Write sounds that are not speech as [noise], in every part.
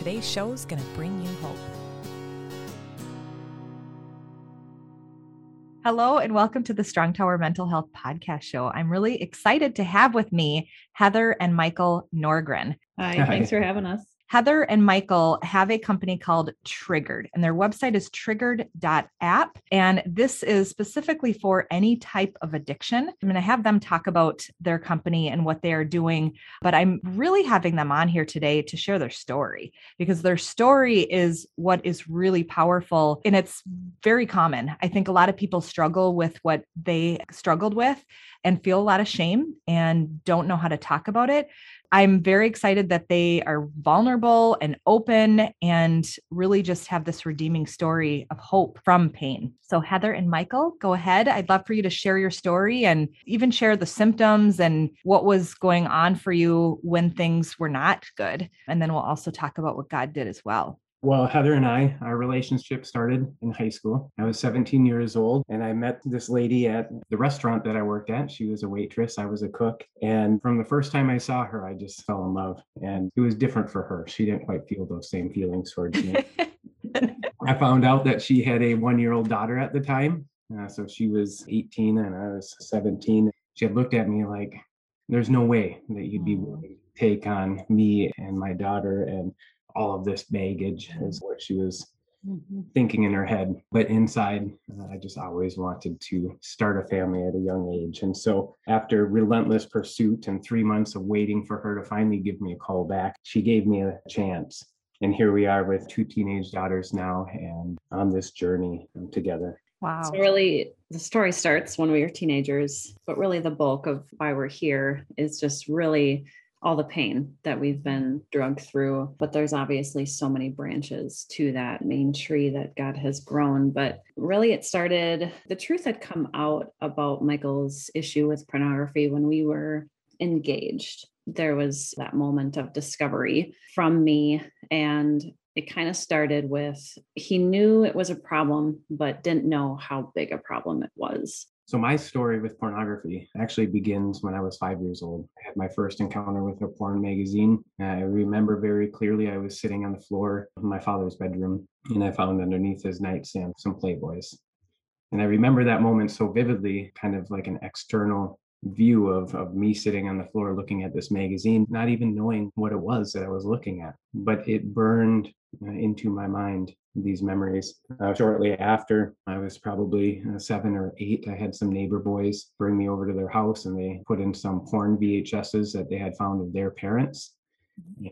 today's show is going to bring you hope. Hello, and welcome to the Strong Tower Mental Health Podcast Show. I'm really excited to have with me Heather and Michael Norgren. Hi, thanks for having us. Heather and Michael have a company called Triggered, and their website is triggered.app. And this is specifically for any type of addiction. I'm going to have them talk about their company and what they are doing, but I'm really having them on here today to share their story because their story is what is really powerful and it's very common. I think a lot of people struggle with what they struggled with and feel a lot of shame and don't know how to talk about it. I'm very excited that they are vulnerable and open and really just have this redeeming story of hope from pain. So, Heather and Michael, go ahead. I'd love for you to share your story and even share the symptoms and what was going on for you when things were not good. And then we'll also talk about what God did as well. Well, Heather and I, our relationship started in high school. I was 17 years old and I met this lady at the restaurant that I worked at. She was a waitress, I was a cook. And from the first time I saw her, I just fell in love. And it was different for her. She didn't quite feel those same feelings towards me. [laughs] I found out that she had a one year old daughter at the time. Uh, so she was 18 and I was 17. She had looked at me like, there's no way that you'd be willing to take on me and my daughter. And all of this baggage is what she was mm-hmm. thinking in her head. But inside, uh, I just always wanted to start a family at a young age. And so, after relentless pursuit and three months of waiting for her to finally give me a call back, she gave me a chance. And here we are with two teenage daughters now and on this journey together. Wow. So, really, the story starts when we were teenagers, but really, the bulk of why we're here is just really all the pain that we've been drugged through. But there's obviously so many branches to that main tree that God has grown. But really, it started, the truth had come out about Michael's issue with pornography when we were engaged. There was that moment of discovery from me. And it kind of started with he knew it was a problem, but didn't know how big a problem it was. So my story with pornography actually begins when I was five years old. I had my first encounter with a porn magazine. I remember very clearly I was sitting on the floor of my father's bedroom and I found underneath his nightstand some Playboys. And I remember that moment so vividly, kind of like an external view of, of me sitting on the floor looking at this magazine, not even knowing what it was that I was looking at. But it burned uh, into my mind these memories. Uh, shortly after, I was probably uh, seven or eight. I had some neighbor boys bring me over to their house and they put in some porn VHSs that they had found of their parents.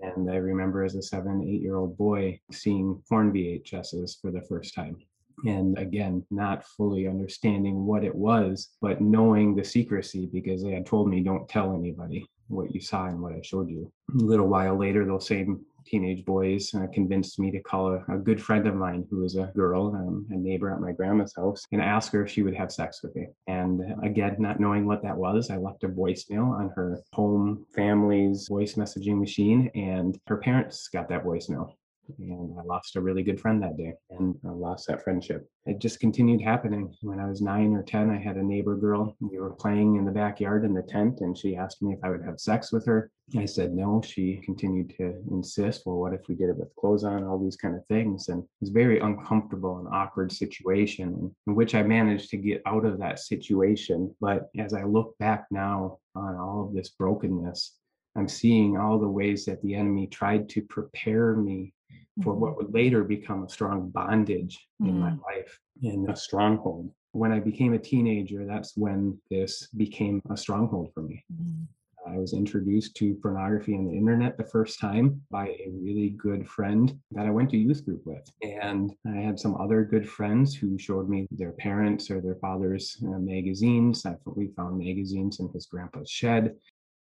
And I remember as a seven, eight year old boy seeing porn VHSs for the first time. And again, not fully understanding what it was, but knowing the secrecy because they had told me, don't tell anybody what you saw and what I showed you. A little while later, those same teenage boys uh, convinced me to call a, a, good friend of mine who was a girl, um, a neighbor at my grandma's house, and ask her if she would have sex with me. And again, not knowing what that was, I left a voicemail on her home family's voice messaging machine, and her parents got that voicemail and I lost a really good friend that day and I lost that friendship. It just continued happening. When I was nine or 10, I had a neighbor girl. We were playing in the backyard in the tent, and she asked me if I would have sex with her. I said no. She continued to insist, well, what if we did it with clothes on, all these kind of things. And it was very uncomfortable and awkward situation in which I managed to get out of that situation. But as I look back now on all of this brokenness, I'm seeing all the ways that the enemy tried to prepare me for what mm-hmm. would later become a strong bondage mm. in my mm. life in a stronghold. When I became a teenager, that's when this became a stronghold for me. Mm. I was introduced to pornography on the internet the first time by a really good friend that I went to youth group with. And I had some other good friends who showed me their parents or their father's uh, magazines. I, we found magazines in his grandpa's shed.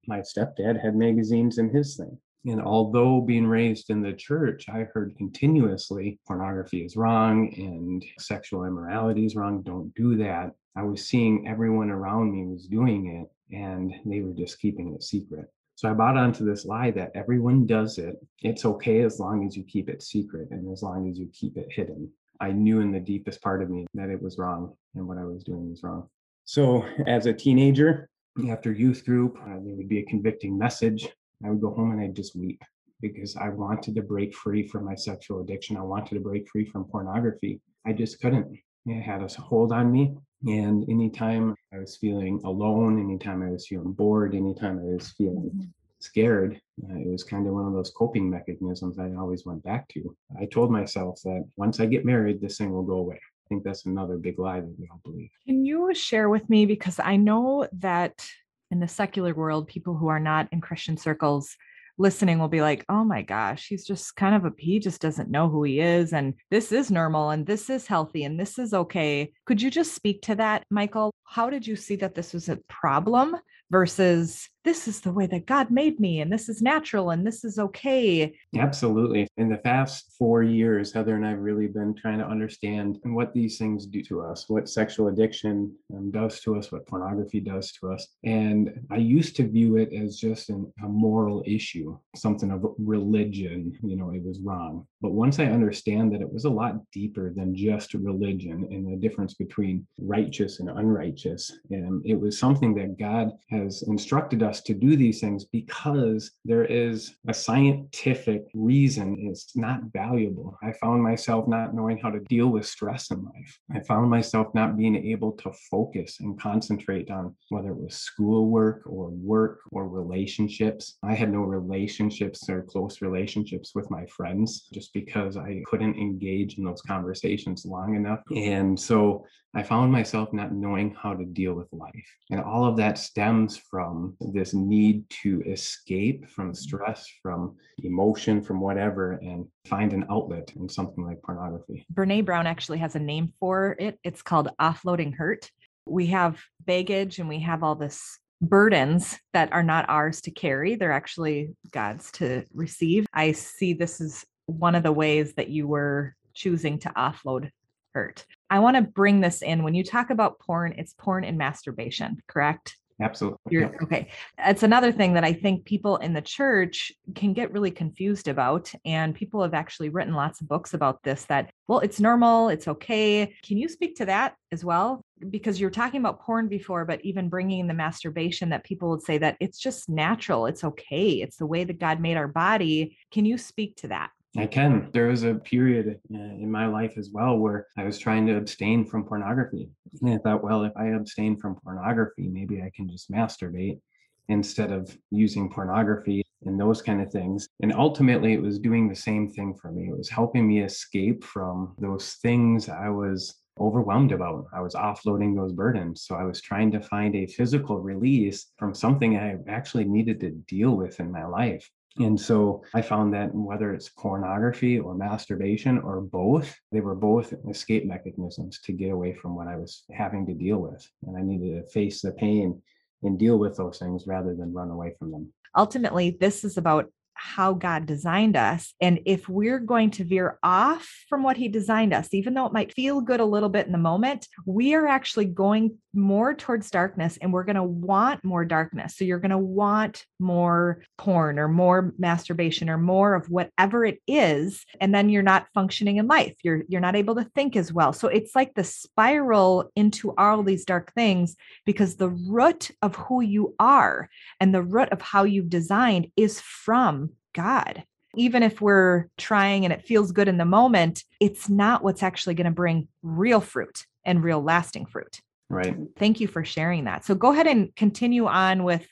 My stepdad had magazines in his thing. And although being raised in the church, I heard continuously pornography is wrong and sexual immorality is wrong. Don't do that. I was seeing everyone around me was doing it and they were just keeping it secret. So I bought onto this lie that everyone does it. It's okay as long as you keep it secret and as long as you keep it hidden. I knew in the deepest part of me that it was wrong and what I was doing was wrong. So as a teenager, after youth group, uh, there would be a convicting message. I would go home and I'd just weep because I wanted to break free from my sexual addiction. I wanted to break free from pornography. I just couldn't. It had a hold on me. And anytime I was feeling alone, anytime I was feeling bored, anytime I was feeling mm-hmm. scared, uh, it was kind of one of those coping mechanisms I always went back to. I told myself that once I get married, this thing will go away. I think that's another big lie that we all believe. Can you share with me? Because I know that in the secular world, people who are not in Christian circles listening will be like, oh my gosh, he's just kind of a, he just doesn't know who he is. And this is normal and this is healthy and this is okay. Could you just speak to that, Michael? How did you see that this was a problem versus this is the way that God made me and this is natural and this is okay. Absolutely. In the past four years, Heather and I have really been trying to understand what these things do to us, what sexual addiction um, does to us, what pornography does to us. And I used to view it as just an, a moral issue, something of religion, you know, it was wrong. But once I understand that it was a lot deeper than just religion and the difference between righteous and unrighteous, and it was something that God has instructed us to do these things because there is a scientific reason it's not valuable. I found myself not knowing how to deal with stress in life. I found myself not being able to focus and concentrate on whether it was schoolwork or work or relationships. I had no relationships or close relationships with my friends just because I couldn't engage in those conversations long enough. And so I found myself not knowing how to deal with life. And all of that stems from this need to escape from mm-hmm. stress, from emotion, from whatever, and find an outlet in something like pornography. Brene Brown actually has a name for it. It's called offloading hurt. We have baggage and we have all this burdens that are not ours to carry. They're actually God's to receive. I see this as one of the ways that you were choosing to offload hurt. I want to bring this in. When you talk about porn, it's porn and masturbation, correct? Absolutely. You're, okay. It's another thing that I think people in the church can get really confused about. And people have actually written lots of books about this that, well, it's normal, it's okay. Can you speak to that as well? Because you're talking about porn before, but even bringing the masturbation that people would say that it's just natural, it's okay, it's the way that God made our body. Can you speak to that? I can. There was a period uh, in my life as well where I was trying to abstain from pornography. And I thought, well, if I abstain from pornography, maybe I can just masturbate instead of using pornography and those kind of things. And ultimately, it was doing the same thing for me. It was helping me escape from those things I was overwhelmed about. I was offloading those burdens. So I was trying to find a physical release from something I actually needed to deal with in my life. And so I found that whether it's pornography or masturbation or both, they were both escape mechanisms to get away from what I was having to deal with. And I needed to face the pain and deal with those things rather than run away from them. Ultimately, this is about how God designed us. And if we're going to veer off from what He designed us, even though it might feel good a little bit in the moment, we are actually going more towards darkness and we're going to want more darkness. So you're going to want more porn or more masturbation or more of whatever it is and then you're not functioning in life. You're you're not able to think as well. So it's like the spiral into all these dark things because the root of who you are and the root of how you've designed is from God. Even if we're trying and it feels good in the moment, it's not what's actually going to bring real fruit and real lasting fruit. Right. Thank you for sharing that. So go ahead and continue on with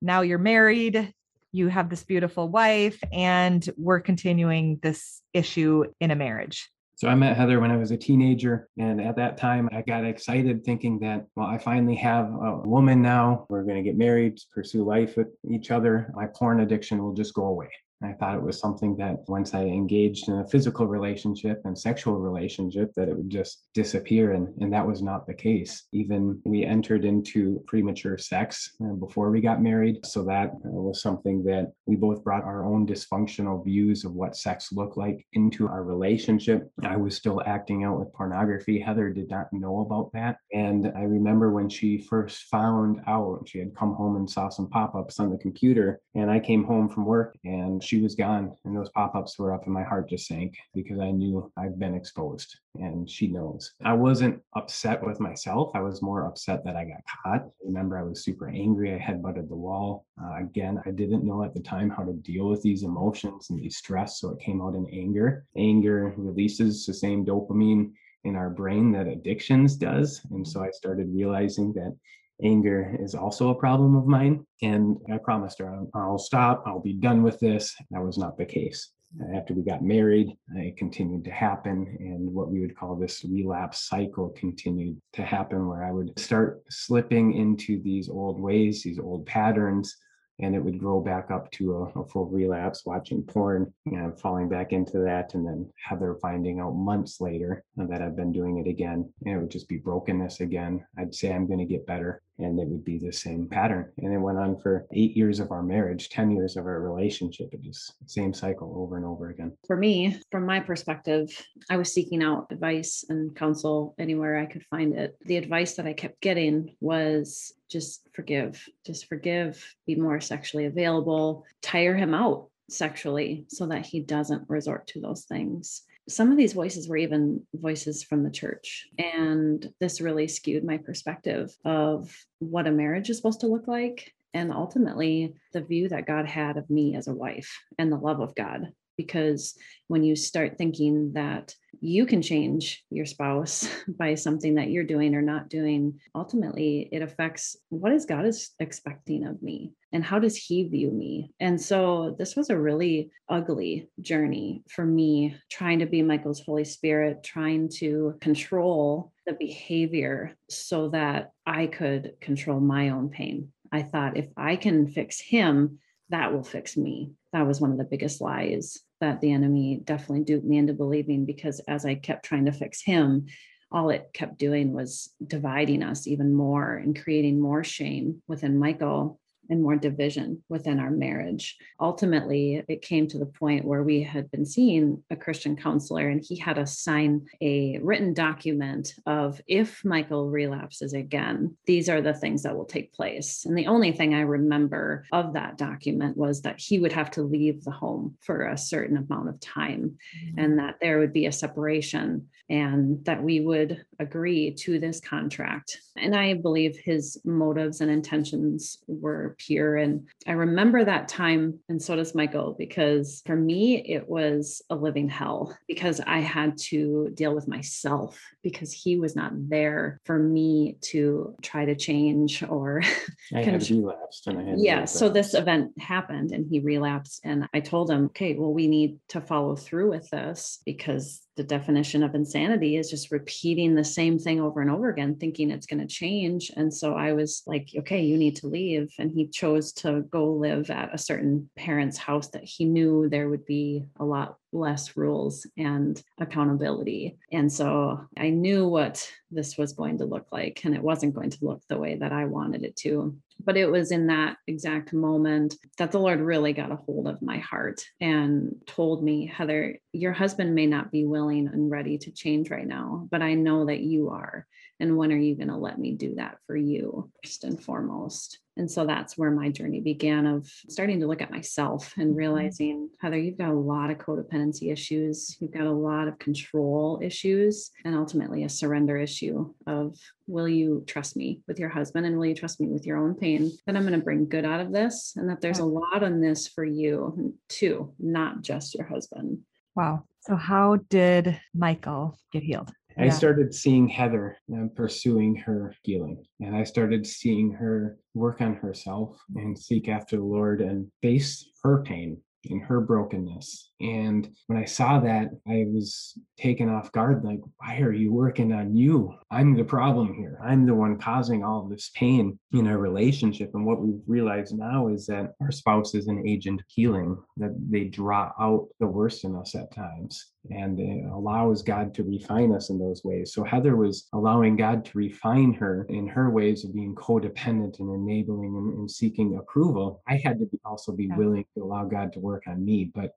now you're married, you have this beautiful wife, and we're continuing this issue in a marriage. So I met Heather when I was a teenager. And at that time, I got excited thinking that, well, I finally have a woman now. We're going to get married, pursue life with each other. My porn addiction will just go away. I thought it was something that once I engaged in a physical relationship and sexual relationship, that it would just disappear. And, and that was not the case. Even we entered into premature sex uh, before we got married. So that uh, was something that we both brought our own dysfunctional views of what sex looked like into our relationship. I was still acting out with pornography. Heather did not know about that. And I remember when she first found out, she had come home and saw some pop ups on the computer. And I came home from work and she was gone and those pop-ups were up and my heart just sank because i knew i've been exposed and she knows. I wasn't upset with myself. I was more upset that i got caught. Remember i was super angry. I headbutted the wall. Uh, again i didn't know at the time how to deal with these emotions and these stress so it came out in anger. Anger releases the same dopamine in our brain that addictions does and so i started realizing that anger is also a problem of mine. And I promised her I'll stop, I'll be done with this. That was not the case. After we got married, it continued to happen. And what we would call this relapse cycle continued to happen, where I would start slipping into these old ways, these old patterns and it would grow back up to a, a, full relapse watching porn and falling back into that and then heather finding out months later that i've been doing it again and it would just be brokenness again. I'd say i'm going to get better and it would be the same pattern. And it went on for eight years of our marriage 10 years of our relationship it just same cycle over and over again. For me from my perspective i was seeking out advice and counsel anywhere i could find it. The advice that i kept getting was just forgive, just forgive, be more sexually available, tire him out sexually so that he doesn't resort to those things. Some of these voices were even voices from the church. And this really skewed my perspective of what a marriage is supposed to look like. And ultimately, the view that God had of me as a wife and the love of God because when you start thinking that you can change your spouse [laughs] by something that you're doing or not doing ultimately it affects what is god is expecting of me and how does he view me. And so this was a really ugly journey for me trying to be michael's holy spirit trying to control the behavior so that i could control my own pain. I thought if i can fix him that will fix me. That was one of the biggest lies that the enemy definitely duped me into believing because as I kept trying to fix him, all it kept doing was dividing us even more and creating more shame within Michael and more division within our marriage. Ultimately, it came to the point where we had been seeing a Christian counselor, and he had us sign a written document of if Michael relapses again, these are the things that will take place. And the only thing I remember of that document was that he would have to leave the home for a certain amount of time mm-hmm. and that there would be a separation and that we would agree to this contract. And I believe his motives and intentions were pure. And I remember that time, and so does Michael, because for me, it was a living hell because I had to deal with myself because he was not there for me to try to change or. [laughs] I had relapsed and I had. Yeah. So this event happened and he relapsed. And I told him, okay, well, we need to follow through with this because the definition of insanity is just repeating the same thing over and over again, thinking it's going to change. And so I was like, okay, you need to leave. And he chose to go live at a certain parent's house that he knew there would be a lot less rules and accountability. And so I knew what this was going to look like, and it wasn't going to look the way that I wanted it to. But it was in that exact moment that the Lord really got a hold of my heart and told me, Heather, your husband may not be willing and ready to change right now, but I know that you are. And when are you going to let me do that for you, first and foremost? And so that's where my journey began of starting to look at myself and mm-hmm. realizing, Heather, you've got a lot of codependency issues, you've got a lot of control issues, and ultimately a surrender issue of will you trust me with your husband and will you trust me with your own pain that I'm going to bring good out of this and that there's a lot on this for you too, not just your husband. Wow. So, how did Michael get healed? I started seeing Heather and pursuing her healing. And I started seeing her work on herself and seek after the Lord and face her pain and her brokenness. And when I saw that, I was taken off guard like, why are you working on you? I'm the problem here. I'm the one causing all this pain in our relationship. And what we've realized now is that our spouse is an agent of healing, that they draw out the worst in us at times and allows God to refine us in those ways. So Heather was allowing God to refine her in her ways of being codependent and enabling and, and seeking approval. I had to be, also be yeah. willing to allow God to work on me. But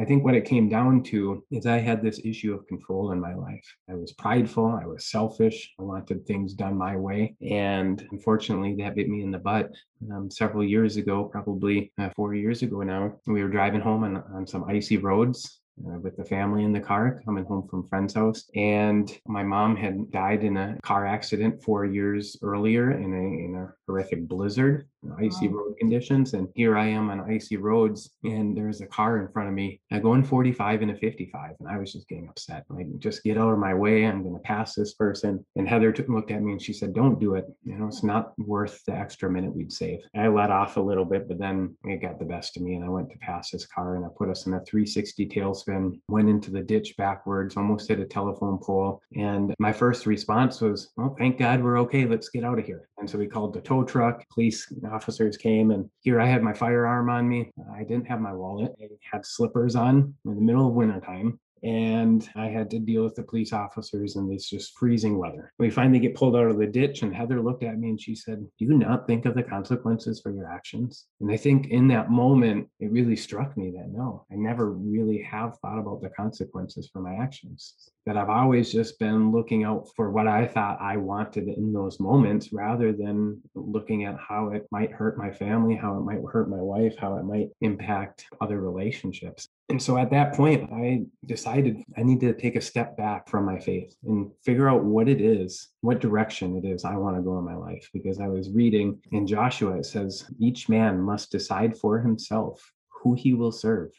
I think what it came down to is I had this issue of control in my life. I was prideful, I was selfish, I wanted things done my way. And unfortunately, that bit me in the butt. Um, several years ago, probably uh, four years ago now, we were driving home on, on some icy roads uh, with the family in the car coming home from friend's house and my mom had died in a car accident four years earlier in a, in a horrific blizzard icy wow. road conditions. And here I am on icy roads, and there's a car in front of me. I go in 45 and a 55, and I was just getting upset. Like, just get out of my way. I'm going to pass this person. And Heather t- looked at me and she said, Don't do it. You know, it's not worth the extra minute we'd save. I let off a little bit, but then it got the best of me, and I went to pass this car, and I put us in a 360 tailspin, went into the ditch backwards, almost hit a telephone pole. And my first response was, Well, thank God we're okay. Let's get out of here. And so we called the tow truck. Police officers came and here I had my firearm on me. I didn't have my wallet. I had slippers on in the middle of wintertime and I had to deal with the police officers in this just freezing weather. We finally get pulled out of the ditch, and Heather looked at me and she said, Do you not think of the consequences for your actions? And I think in that moment, it really struck me that no, I never really have thought about the consequences for my actions. That I've always just been looking out for what I thought I wanted in those moments rather than looking at how it might hurt my family, how it might hurt my wife, how it might impact other relationships. And so at that point, I decided I need to take a step back from my faith and figure out what it is, what direction it is I want to go in my life. Because I was reading in Joshua, it says, each man must decide for himself who he will serve,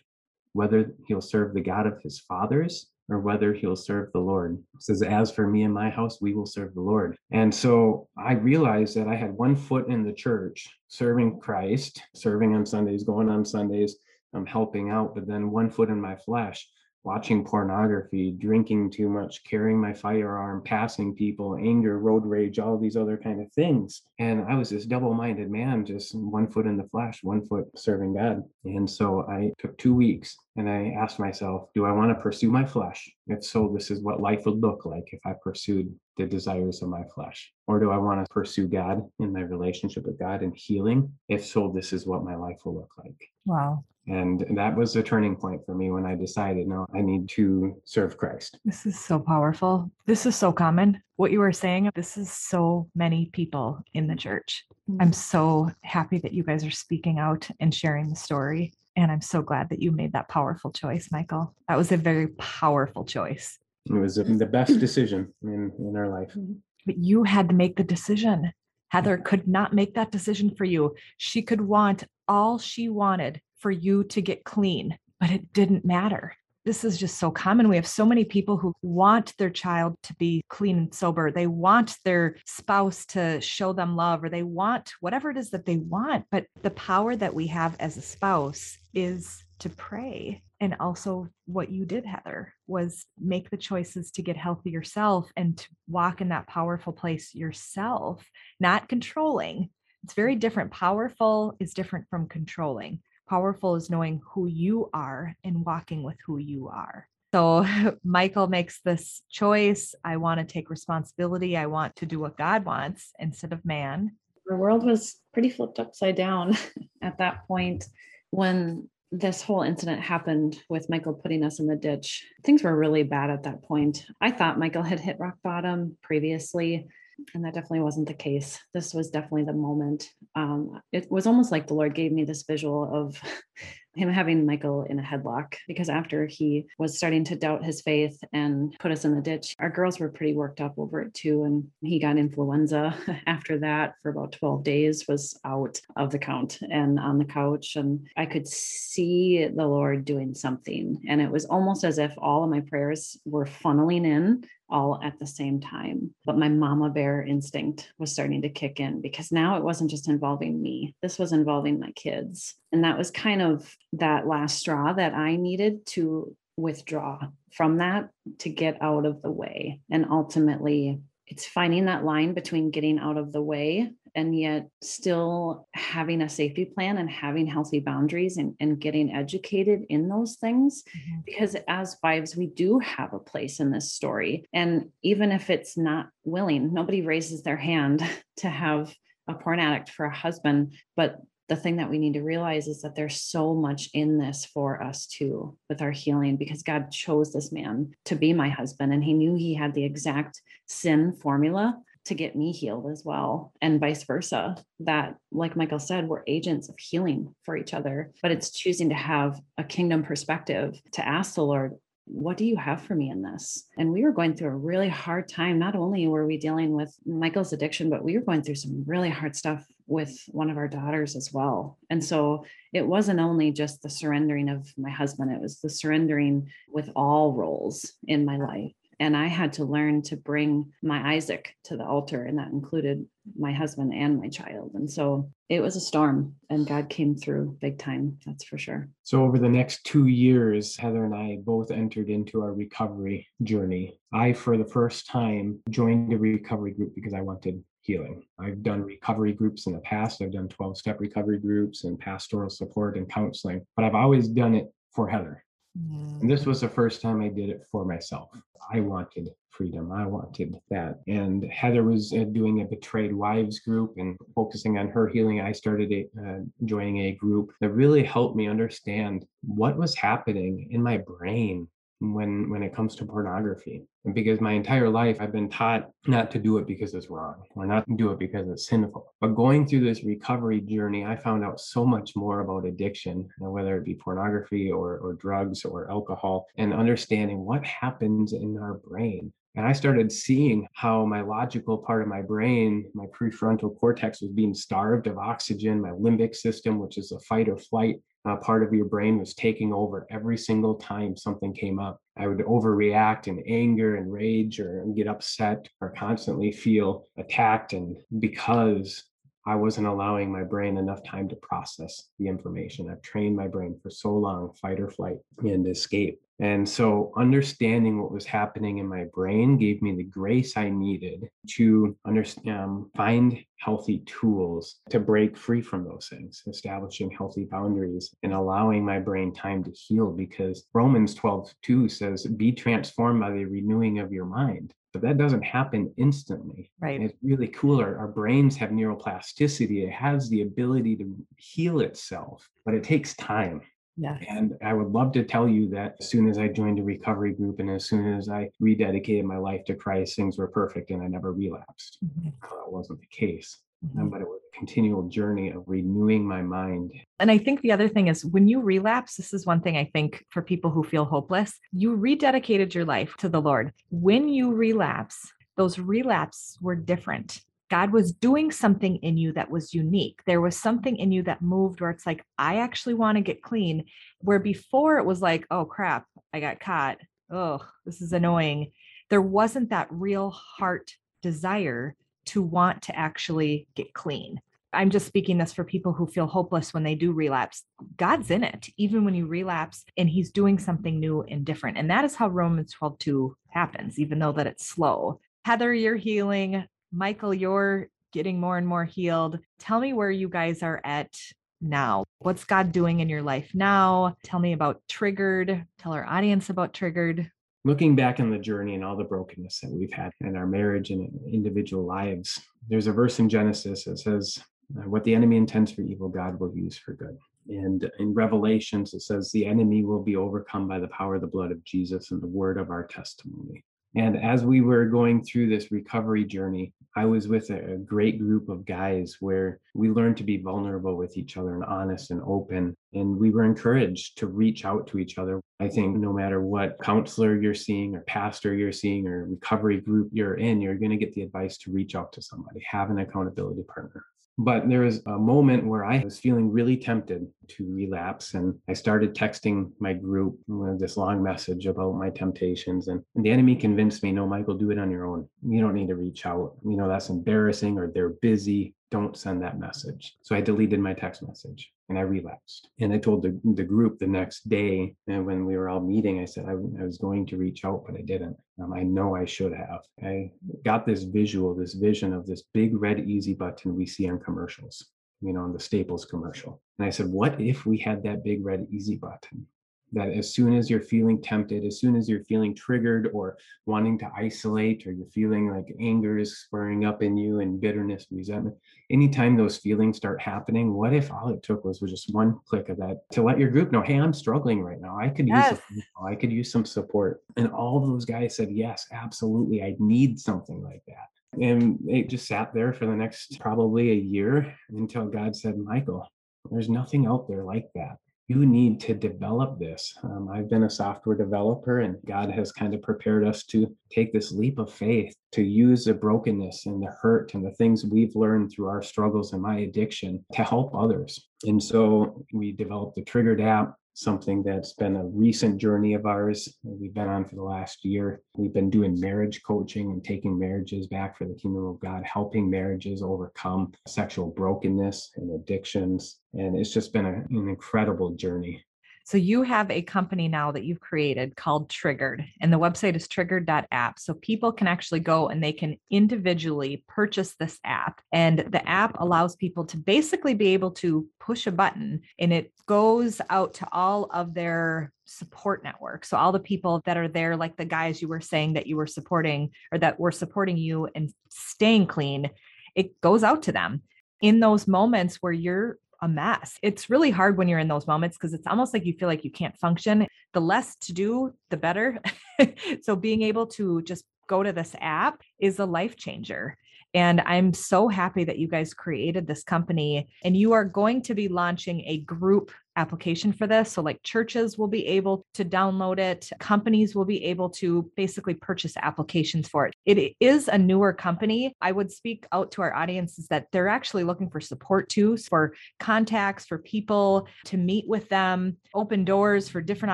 whether he'll serve the God of his fathers or whether he'll serve the Lord. Says, As for me and my house, we will serve the Lord. And so I realized that I had one foot in the church, serving Christ, serving on Sundays, going on Sundays I'm helping out, but then one foot in my flesh, watching pornography, drinking too much, carrying my firearm, passing people, anger, road rage, all these other kind of things. And I was this double-minded man, just one foot in the flesh, one foot serving God. And so I took two weeks and I asked myself, do I want to pursue my flesh? If so, this is what life would look like if I pursued the desires of my flesh. Or do I want to pursue God in my relationship with God and healing? If so, this is what my life will look like. Wow. And that was a turning point for me when I decided, no, I need to serve Christ. This is so powerful. This is so common. What you were saying, this is so many people in the church. Mm-hmm. I'm so happy that you guys are speaking out and sharing the story. And I'm so glad that you made that powerful choice, Michael. That was a very powerful choice. It was the best decision in, in our life. Mm-hmm. But you had to make the decision. Heather could not make that decision for you. She could want all she wanted for you to get clean, but it didn't matter. This is just so common. We have so many people who want their child to be clean and sober. They want their spouse to show them love, or they want whatever it is that they want. But the power that we have as a spouse is to pray. And also, what you did, Heather, was make the choices to get healthy yourself and to walk in that powerful place yourself, not controlling. It's very different. Powerful is different from controlling. Powerful is knowing who you are and walking with who you are. So [laughs] Michael makes this choice. I want to take responsibility. I want to do what God wants instead of man. The world was pretty flipped upside down [laughs] at that point when this whole incident happened with Michael putting us in the ditch. Things were really bad at that point. I thought Michael had hit rock bottom previously and that definitely wasn't the case. This was definitely the moment. Um, it was almost like the Lord gave me this visual of [laughs] him having Michael in a headlock because after he was starting to doubt his faith and put us in the ditch, our girls were pretty worked up over it too. And he got influenza [laughs] after that for about 12 days, was out of the count and on the couch. And I could see the Lord doing something. And it was almost as if all of my prayers were funneling in all at the same time. But my mama bear instinct was starting to kick in because now it wasn't just involving me, this was involving my kids. And that was kind of that last straw that I needed to withdraw from that to get out of the way. And ultimately, it's finding that line between getting out of the way and yet still having a safety plan and having healthy boundaries and, and getting educated in those things. Mm-hmm. Because as wives, we do have a place in this story. And even if it's not willing, nobody raises their hand [laughs] to have a porn addict for a husband, but the thing that we need to realize is that there's so much in this for us too with our healing because God chose this man to be my husband and he knew he had the exact sin formula to get me healed as well and vice versa that like michael said we're agents of healing for each other but it's choosing to have a kingdom perspective to ask the lord what do you have for me in this? And we were going through a really hard time. Not only were we dealing with Michael's addiction, but we were going through some really hard stuff with one of our daughters as well. And so it wasn't only just the surrendering of my husband, it was the surrendering with all roles in my life. And I had to learn to bring my Isaac to the altar, and that included my husband and my child. And so it was a storm, and God came through big time, that's for sure. So, over the next two years, Heather and I both entered into our recovery journey. I, for the first time, joined a recovery group because I wanted healing. I've done recovery groups in the past, I've done 12 step recovery groups and pastoral support and counseling, but I've always done it for Heather. And this was the first time I did it for myself. I wanted freedom. I wanted that. And Heather was uh, doing a betrayed wives group and focusing on her healing. I started a, uh, joining a group that really helped me understand what was happening in my brain when when it comes to pornography because my entire life i've been taught not to do it because it's wrong or not to do it because it's sinful but going through this recovery journey i found out so much more about addiction whether it be pornography or, or drugs or alcohol and understanding what happens in our brain and I started seeing how my logical part of my brain, my prefrontal cortex, was being starved of oxygen. My limbic system, which is a fight or flight uh, part of your brain was taking over every single time something came up. I would overreact in anger and rage or get upset or constantly feel attacked. And because I wasn't allowing my brain enough time to process the information, I've trained my brain for so long fight or flight and escape. And so, understanding what was happening in my brain gave me the grace I needed to understand, um, find healthy tools to break free from those things, establishing healthy boundaries and allowing my brain time to heal. Because Romans 12, 2 says, Be transformed by the renewing of your mind. But that doesn't happen instantly. Right. And it's really cool. Our, our brains have neuroplasticity, it has the ability to heal itself, but it takes time. Yeah. And I would love to tell you that as soon as I joined a recovery group and as soon as I rededicated my life to Christ, things were perfect and I never relapsed. Mm-hmm. That wasn't the case. Um, but it was a continual journey of renewing my mind. And I think the other thing is when you relapse, this is one thing I think for people who feel hopeless, you rededicated your life to the Lord. When you relapse, those relapses were different. God was doing something in you that was unique. There was something in you that moved where it's like, I actually want to get clean. Where before it was like, oh crap, I got caught. Oh, this is annoying. There wasn't that real heart desire to want to actually get clean. I'm just speaking this for people who feel hopeless when they do relapse. God's in it, even when you relapse, and He's doing something new and different. And that is how Romans 12 2 happens, even though that it's slow. Heather, you're healing. Michael, you're getting more and more healed. Tell me where you guys are at now. What's God doing in your life now? Tell me about Triggered. Tell our audience about Triggered. Looking back on the journey and all the brokenness that we've had in our marriage and individual lives, there's a verse in Genesis that says, uh, What the enemy intends for evil, God will use for good. And in Revelations, it says, The enemy will be overcome by the power of the blood of Jesus and the word of our testimony. And as we were going through this recovery journey, I was with a, great group of guys where we learned to be vulnerable with each other and honest and open. And we were encouraged to reach out to each other. I think no matter what counselor you're seeing, or pastor you're seeing, or recovery group you're in, you're going to get the advice to reach out to somebody, have an accountability partner. But there was a moment where I was feeling really tempted to relapse. And I started texting my group with this long message about my temptations. And, the enemy convinced me, no, Michael, do it on your own. You don't need to reach out. You know, that's embarrassing or they're busy. Don't send that message. So I deleted my text message and I relapsed. And I told the, the group the next day, and when we were all meeting, I said I, I was going to reach out, but I didn't. Um, I know I should have. I got this visual, this vision of this big red easy button we see on commercials you know, on the Staples commercial. And I said, what if we had that big red easy button? That as soon as you're feeling tempted, as soon as you're feeling triggered or wanting to isolate, or you're feeling like anger is spurring up in you and bitterness, resentment, anytime those feelings start happening, what if all it took was, was just one click of that to let your group know, hey, I'm struggling right now. I could yes. use I could use some support. And all those guys said, yes, absolutely. I need something like that. And it just sat there for the next probably a year until God said, Michael, there's nothing out there like that. You need to develop this. Um, I've been a software developer, and God has kind of prepared us to take this leap of faith to use the brokenness and the hurt and the things we've learned through our struggles and my addiction to help others. And so we developed the Triggered app something that's been a recent journey of ours. We've been on for the last year. We've been doing marriage coaching and taking marriages back for the kingdom of God, helping marriages overcome sexual brokenness and addictions. And it's just been a, an incredible journey. So you have a company now that you've created called Triggered, and the website is triggered.app. So people can actually go and they can individually purchase this app. And the app allows people to basically be able to push a button and it goes out to all of their support network. So all the people that are there, like the guys you were saying that you were supporting or that were supporting you and staying clean, it goes out to them in those moments where you're a mess. It's really hard when you're in those moments because it's almost like you feel like you can't function. The less to do, the better. [laughs] so being able to just go to this app is a life changer. And I'm so happy that you guys created this company and you are going to be launching a group application for this. So, like churches will be able to download it, companies will be able to basically purchase applications for it. It is a newer company. I would speak out to our audiences that they're actually looking for support too, for contacts, for people to meet with them, open doors for different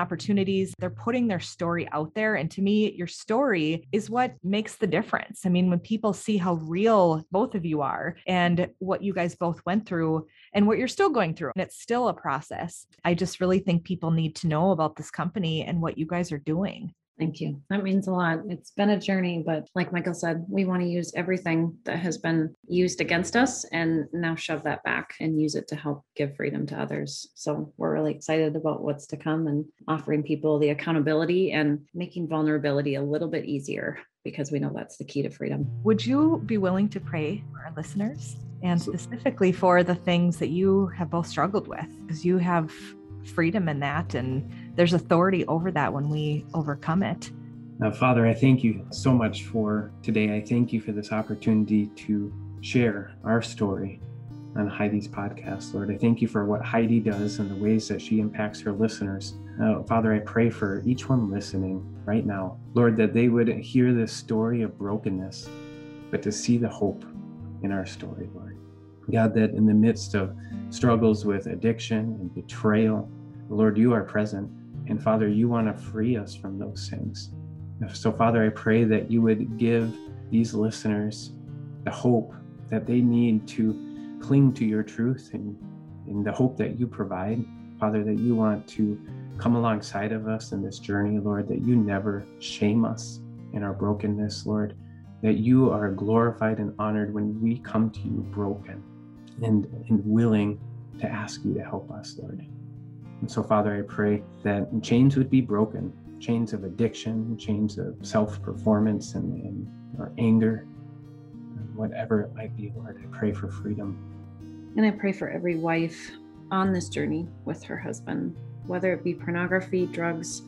opportunities. They're putting their story out there. And to me, your story is what makes the difference. I mean, when people see how real both of you are and what you guys both went through and what you're still going through, and it's still a process I just really think people need to know about this company and what you guys are doing. Thank you. That means a lot. It's been a journey, but like Michael said, we want to use everything that has been used against us and now shove that back and use it to help give freedom to others. So we're really excited about what's to come and offering people the accountability and making vulnerability a little bit easier because we know that's the key to freedom. Would you be willing to pray for our listeners? and specifically for the things that you have both struggled with because you have freedom in that and there's authority over that when we overcome it. Now, Father, I thank you so much for today. I thank you for this opportunity to share our story on Heidi's podcast, Lord. I thank you for what Heidi does and the ways that she impacts her listeners. Uh, Father, I pray for each one listening right now, Lord, that they would hear this story of brokenness, but to see the hope in our story, Lord. God, that in the midst of struggles with addiction and betrayal, Lord, you are present. And Father, you want to free us from those things. So, Father, I pray that you would give these listeners the hope that they need to cling to your truth and, and the hope that you provide. Father, that you want to come alongside of us in this journey, Lord, that you never shame us in our brokenness, Lord, that you are glorified and honored when we come to you broken and, and willing to ask you to help us, Lord. And so, Father, I pray that chains would be broken chains of addiction, chains of self performance and, and or anger, whatever it might be, Lord. I pray for freedom. And I pray for every wife on this journey with her husband, whether it be pornography, drugs,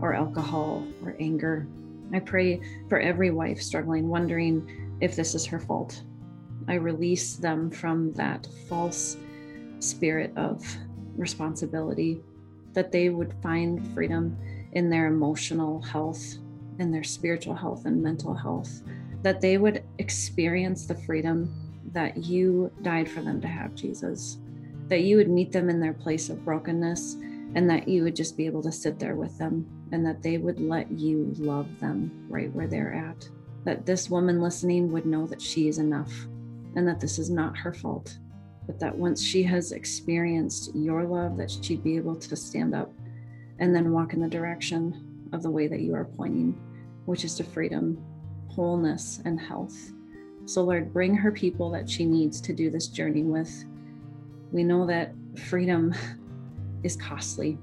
or alcohol, or anger, I pray for every wife struggling, wondering if this is her fault. I release them from that false spirit of responsibility, that they would find freedom in their emotional health, in their spiritual health and mental health, that they would experience the freedom that you died for them to have Jesus, that you would meet them in their place of brokenness, and that you would just be able to sit there with them, and that they would let you love them right where they're at. That this woman listening would know that she is enough and that this is not her fault, but that once she has experienced your love, that she'd be able to stand up and then walk in the direction of the way that you are pointing, which is to freedom, wholeness, and health. So, Lord, bring her people that she needs to do this journey with. We know that freedom [laughs] is costly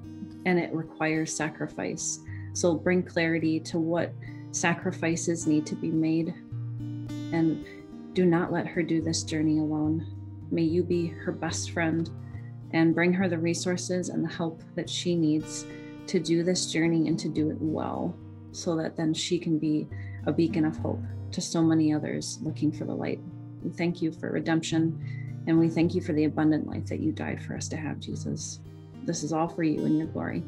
and it requires sacrifice. So, bring clarity to what sacrifices need to be made. And do not let her do this journey alone. May you be her best friend and bring her the resources and the help that she needs to do this journey and to do it well so that then she can be a beacon of hope to so many others looking for the light. We thank you for redemption and we thank you for the abundant life that you died for us to have, Jesus. This is all for you and your glory.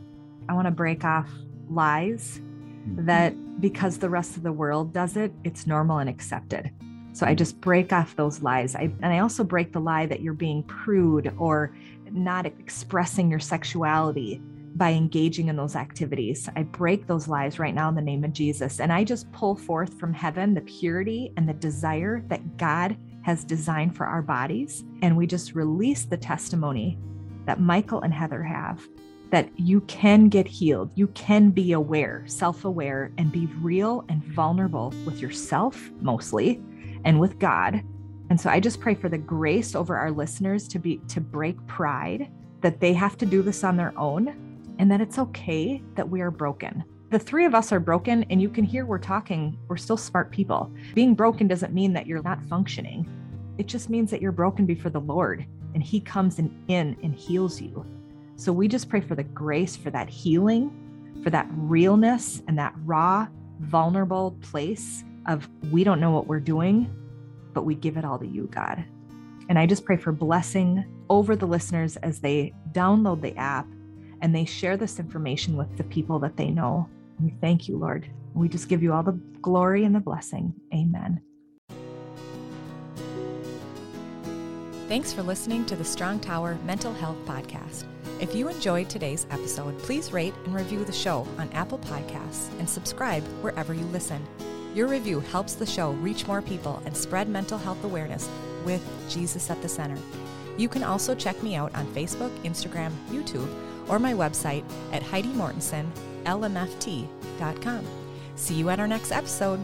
I want to break off lies mm-hmm. that because the rest of the world does it, it's normal and accepted. So I just break off those lies. I, and I also break the lie that you're being prude or not expressing your sexuality by engaging in those activities. I break those lies right now in the name of Jesus. And I just pull forth from heaven the purity and the desire that God has designed for our bodies. And we just release the testimony that Michael and Heather have that you can get healed. You can be aware, self aware, and be real and vulnerable with yourself mostly and with God. And so I just pray for the grace over our listeners to be to break pride that they have to do this on their own and that it's okay that we are broken. The three of us are broken, and you can hear we're talking, we're still smart people. Being broken doesn't mean that you're not functioning, it just means that you're broken before the Lord, and He comes in, in and heals you. So we just pray for the grace for that healing, for that realness and that raw, vulnerable place of we don't know what we're doing, but we give it all to you, God. And I just pray for blessing over the listeners as they download the app and they share this information with the people that they know. We thank you, Lord. We just give you all the glory and the blessing. Amen. Thanks for listening to the Strong Tower Mental Health Podcast. If you enjoyed today's episode, please rate and review the show on Apple Podcasts and subscribe wherever you listen. Your review helps the show reach more people and spread mental health awareness with Jesus at the center. You can also check me out on Facebook, Instagram, YouTube, or my website at HeidiMortensonLMFT.com. See you at our next episode.